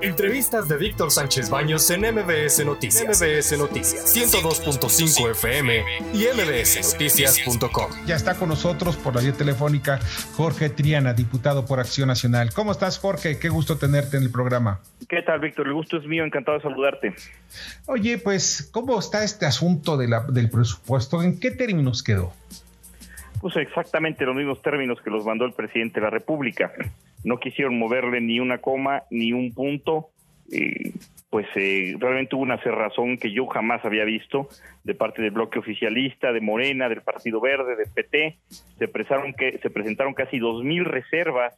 Entrevistas de Víctor Sánchez Baños en MBS Noticias. MBS Noticias 102.5 FM y mbsnoticias.com. Ya está con nosotros por la vía telefónica Jorge Triana, diputado por Acción Nacional. ¿Cómo estás, Jorge? Qué gusto tenerte en el programa. ¿Qué tal, Víctor? El gusto es mío, encantado de saludarte. Oye, pues, ¿cómo está este asunto de la, del presupuesto? ¿En qué términos quedó? Pues exactamente los mismos términos que los mandó el presidente de la República no quisieron moverle ni una coma ni un punto. pues eh, realmente hubo una cerrazón que yo jamás había visto de parte del bloque oficialista, de Morena, del Partido Verde, del PT. Se, presentaron que, se presentaron casi dos mil reservas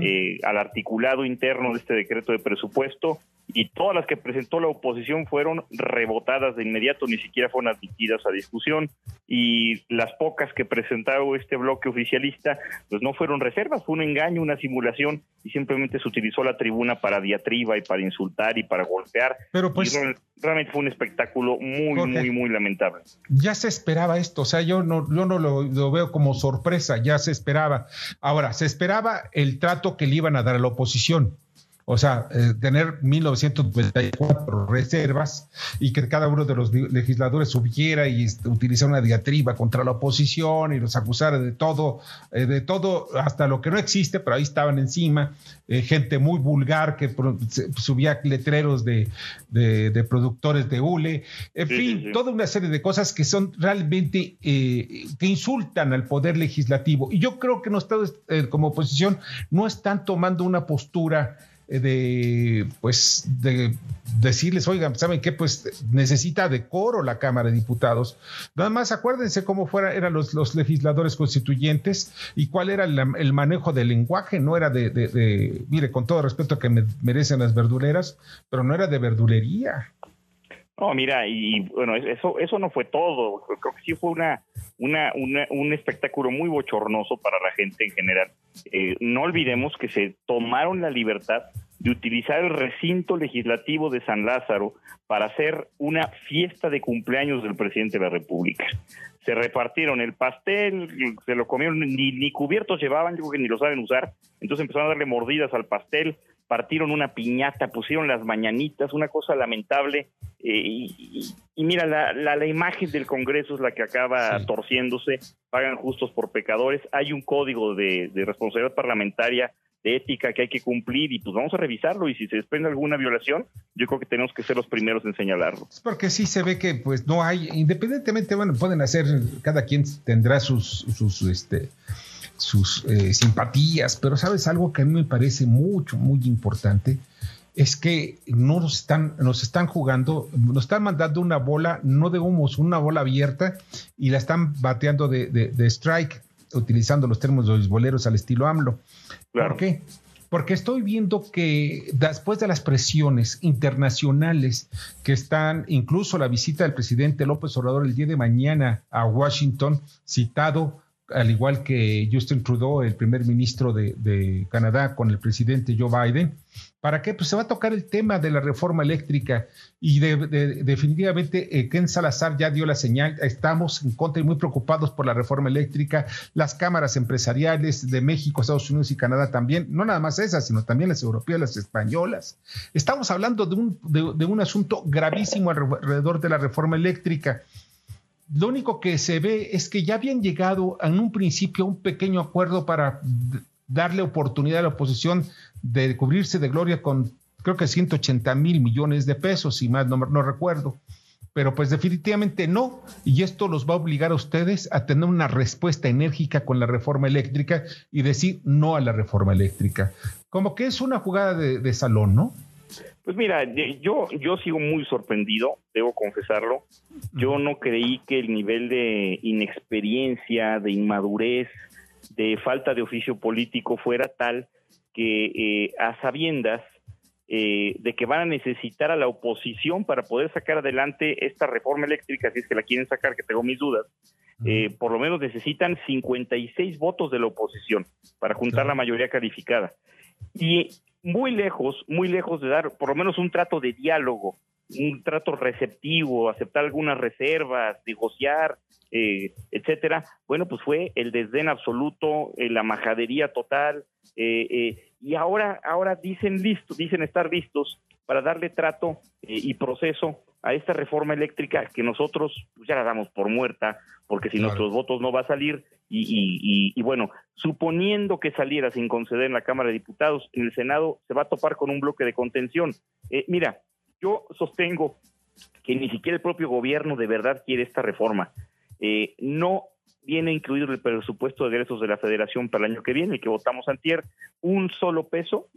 eh, al articulado interno de este decreto de presupuesto y todas las que presentó la oposición fueron rebotadas de inmediato, ni siquiera fueron admitidas a discusión y las pocas que presentó este bloque oficialista pues no fueron reservas, fue un engaño, una simulación y simplemente se utilizó la tribuna para diatriba y para insultar y para golpear. Pero pues realmente fue un espectáculo muy, muy, muy lamentable. Ya se esperaba esto, o sea, yo no, yo no lo, lo, veo como sorpresa, ya se esperaba. Ahora, se esperaba el trato que le iban a dar a la oposición. O sea, eh, tener 1994 reservas y que cada uno de los legisladores subiera y este, utilizara una diatriba contra la oposición y los acusara de todo, eh, de todo, hasta lo que no existe, pero ahí estaban encima, eh, gente muy vulgar que subía letreros de, de, productores de hule, en fin, toda una serie de cosas que son realmente, que insultan al poder legislativo. Y yo creo que no está, como oposición, no están tomando una postura eh, de pues de decirles, oigan, ¿saben qué? Pues necesita decoro la Cámara de Diputados. Nada más acuérdense cómo fuera, eran los, los legisladores constituyentes y cuál era el, manejo del lenguaje, no era de, de, mire, con todo respeto que me merecen las verduleras, pero no era de verdulería. No, mira, y bueno, eso eso no fue todo. Creo que sí fue una, una, un espectáculo muy bochornoso para la gente en general. Eh, no olvidemos que se tomaron la libertad de utilizar el recinto legislativo de San Lázaro para hacer una fiesta de cumpleaños del presidente de la República. Se repartieron el pastel, se lo comieron, ni, ni cubiertos llevaban, yo que ni lo saben usar, entonces empezaron a darle mordidas al pastel, partieron una piñata, pusieron las mañanitas, una cosa lamentable. Eh, y, mira, la, la, imagen del Congreso es la que acaba torciéndose, pagan justos por pecadores, hay un código de, responsabilidad parlamentaria de ética que hay que cumplir y pues vamos a revisarlo y si se desprende alguna violación, yo creo que tenemos que ser los primeros en señalarlo. Porque sí se ve que pues no hay, independientemente, bueno, pueden hacer, cada quien tendrá sus, sus este, sus eh, simpatías, pero sabes algo que a mí me parece mucho, muy importante, es que no nos están, nos están jugando, nos están mandando una bola, no de humos, una bola abierta y la están bateando de, strike, utilizando los términos de los boleros al estilo AMLO. ¿Por qué? Porque estoy viendo que después de las presiones internacionales que están, incluso la visita del presidente López Obrador el día de mañana a Washington, citado al igual que Justin Trudeau, el primer ministro de, Canadá, con el presidente Joe Biden. ¿Para qué? Pues se va a tocar el tema de la reforma eléctrica y definitivamente eh, Ken Salazar ya dio la señal, estamos en contra y muy preocupados por la reforma eléctrica, las cámaras empresariales de México, Estados Unidos y Canadá también, no nada más esas, sino también las europeas, las españolas. Estamos hablando de un, de un asunto gravísimo alrededor de la reforma eléctrica lo único que se ve es que ya habían llegado en un principio a un pequeño acuerdo para darle oportunidad a la oposición de cubrirse de gloria con creo que 180 mil millones de pesos, si más no, no recuerdo. Pero pues definitivamente no, y esto los va a obligar a ustedes a tener una respuesta enérgica con la reforma eléctrica y decir no a la reforma eléctrica. Como que es una jugada de, de salón, ¿no? Pues mira, yo, yo sigo muy sorprendido, debo confesarlo. Yo no creí que el nivel de inexperiencia, de inmadurez, de falta de oficio político fuera tal que eh, a sabiendas eh, de que van a necesitar a la oposición para poder sacar adelante esta reforma eléctrica, si es que la quieren sacar, que tengo mis dudas, eh, por lo menos necesitan 56 votos de la oposición para juntar la mayoría calificada. Y muy lejos, muy lejos de dar por lo menos un trato de diálogo, un trato receptivo, aceptar algunas reservas, negociar, eh, etcétera. Bueno, pues fue el desdén absoluto, eh, la majadería total, eh, y ahora, ahora dicen listos, dicen estar listos para darle trato eh, y proceso a esta reforma eléctrica que nosotros pues, ya la damos por muerta, porque si nuestros votos no va a salir, y, y, bueno, suponiendo que saliera sin conceder en la Cámara de Diputados, en el Senado se va a topar con un bloque de contención. Eh, mira, yo sostengo que ni siquiera el propio gobierno de verdad quiere esta reforma. Eh, no viene incluido el presupuesto de egresos de la Federación para el año que viene, que votamos antier, un solo peso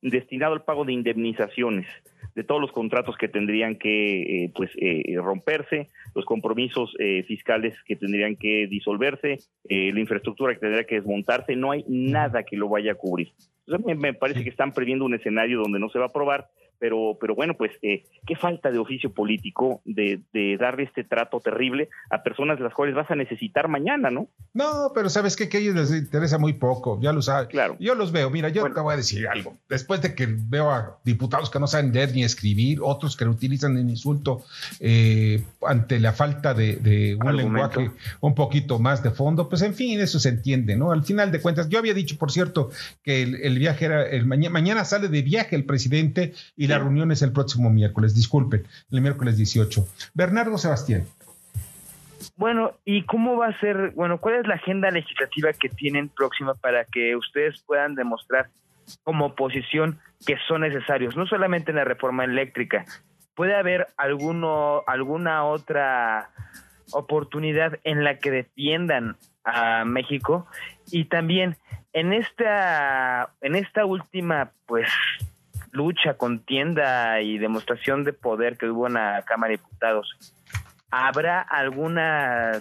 destinado al pago de indemnizaciones de todos los contratos que tendrían que eh, pues eh, romperse, los compromisos eh, fiscales que tendrían que disolverse, la infraestructura que tendría que desmontarse, no hay nada que lo vaya a cubrir. Entonces, me parece que están previendo un escenario donde no se va a aprobar pero, pero bueno, pues eh, qué falta de oficio político de, de, darle este trato terrible a personas las cuales vas a necesitar mañana, ¿no? No, pero sabes qué? que a ellos les interesa muy poco, ya lo sabes. Claro. Yo los veo, mira, yo te voy a decir algo. Después de que veo a diputados que no saben leer ni escribir, otros que lo utilizan en insulto eh, ante la falta de, un lenguaje un poquito más de fondo, pues en fin, eso se entiende, ¿no? Al final de cuentas, yo había dicho, por cierto, que el, viaje era, el mañana, mañana sale de viaje el presidente y la reunión es el próximo miércoles, disculpen, el miércoles 18. Bernardo Sebastián. Bueno, ¿y cómo va a ser, bueno, cuál es la agenda legislativa que tienen próxima para que ustedes puedan demostrar como oposición que son necesarios, no solamente en la reforma eléctrica, puede haber alguno, alguna otra oportunidad en la que defiendan a México y también en esta en esta última pues lucha, contienda y demostración de poder que hubo en la Cámara de Diputados, ¿habrá alguna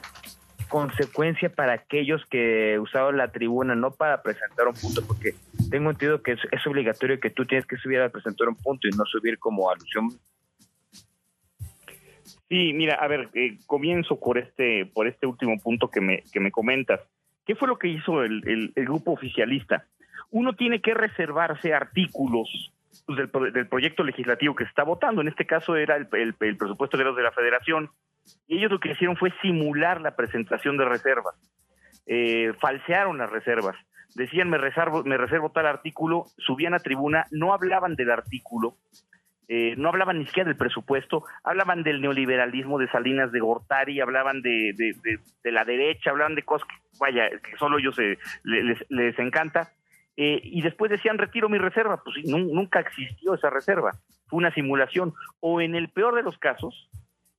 consecuencia para aquellos que usaron la tribuna no para presentar un punto? Porque tengo entendido que es, obligatorio que tú tienes que subir a presentar un punto y no subir como alusión. Sí, mira, a ver, eh, comienzo por este, por este último punto que me, que me comentas. ¿Qué fue lo que hizo el, el grupo oficialista? Uno tiene que reservarse artículos pues, del, proyecto legislativo que se está votando. En este caso era el, presupuesto de la Federación. Y ellos lo que hicieron fue simular la presentación de reservas. Eh, falsearon las reservas. Decían, me reservo, me reservo tal artículo, subían a tribuna, no hablaban del artículo, eh, no hablaban ni siquiera del presupuesto, hablaban del neoliberalismo de Salinas de Gortari, hablaban de, la derecha, hablaban de cosas que, vaya, que solo ellos les, les encanta, eh, y después decían retiro mi reserva, pues nunca existió esa reserva, fue una simulación, o en el peor de los casos,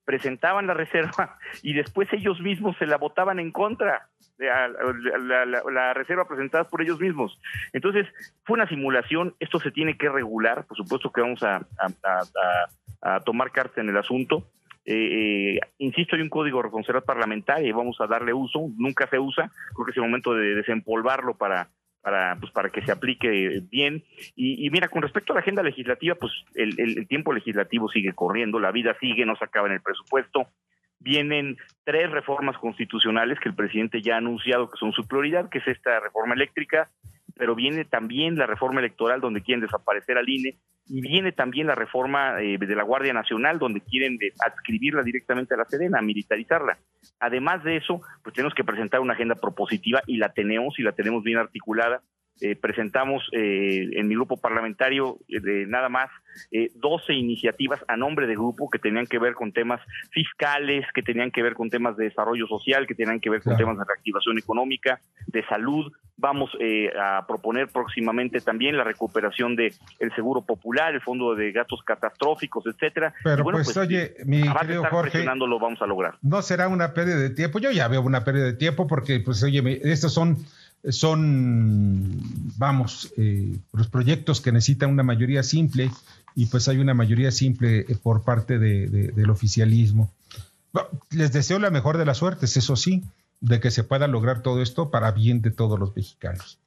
presentaban la reserva y después ellos mismos se la votaban en contra, la, la, reserva presentada por ellos mismos. Entonces, fue una simulación, esto se tiene que regular, por supuesto que vamos a, tomar carta en el asunto. Eh, eh, insisto, hay un código de responsabilidad parlamentaria y vamos a darle uso, nunca se usa, creo que es el momento de desempolvarlo para para, pues, para que se aplique bien. Y, mira, con respecto a la agenda legislativa, pues el, el, tiempo legislativo sigue corriendo, la vida sigue, no se acaba en el presupuesto. Vienen tres reformas constitucionales que el presidente ya ha anunciado que son su prioridad, que es esta reforma eléctrica, pero viene también la reforma electoral donde quieren desaparecer al INE y viene también la reforma eh, de la Guardia Nacional donde quieren adscribirla directamente a la Sedena, militarizarla. Además de eso, pues tenemos que presentar una agenda propositiva y la tenemos y la tenemos bien articulada eh, presentamos eh, en mi grupo parlamentario eh, de nada más 12 iniciativas a nombre de grupo que tenían que ver con temas fiscales, que tenían que ver con temas de desarrollo social, que tenían que ver con temas de reactivación económica, de salud. Vamos a proponer próximamente también la recuperación de el seguro popular, el fondo de gastos catastróficos, etcétera. Pero pues, pues, oye, mi querido Jorge, lo vamos a lograr. No será una pérdida de tiempo. Yo ya veo una pérdida de tiempo porque, pues, oye, estos son son, vamos, eh, los proyectos que necesitan una mayoría simple y pues hay una mayoría simple eh, por parte del oficialismo. Les deseo la mejor de las suertes, eso sí, de que se pueda lograr todo esto para bien de todos los mexicanos.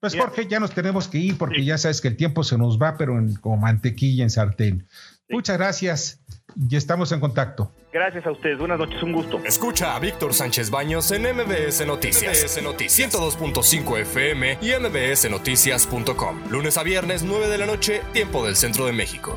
Pues Jorge, ya nos tenemos que ir porque ya sabes que el tiempo se nos va, pero en, como mantequilla en sartén. Muchas gracias y estamos en contacto. Gracias a ustedes. Buenas noches, un gusto. Escucha a Víctor Sánchez Baños en MBS Noticias. MBS Noticias 102.5 FM y MBSNoticias.com. Lunes a viernes, 9 de la noche, tiempo del centro de México.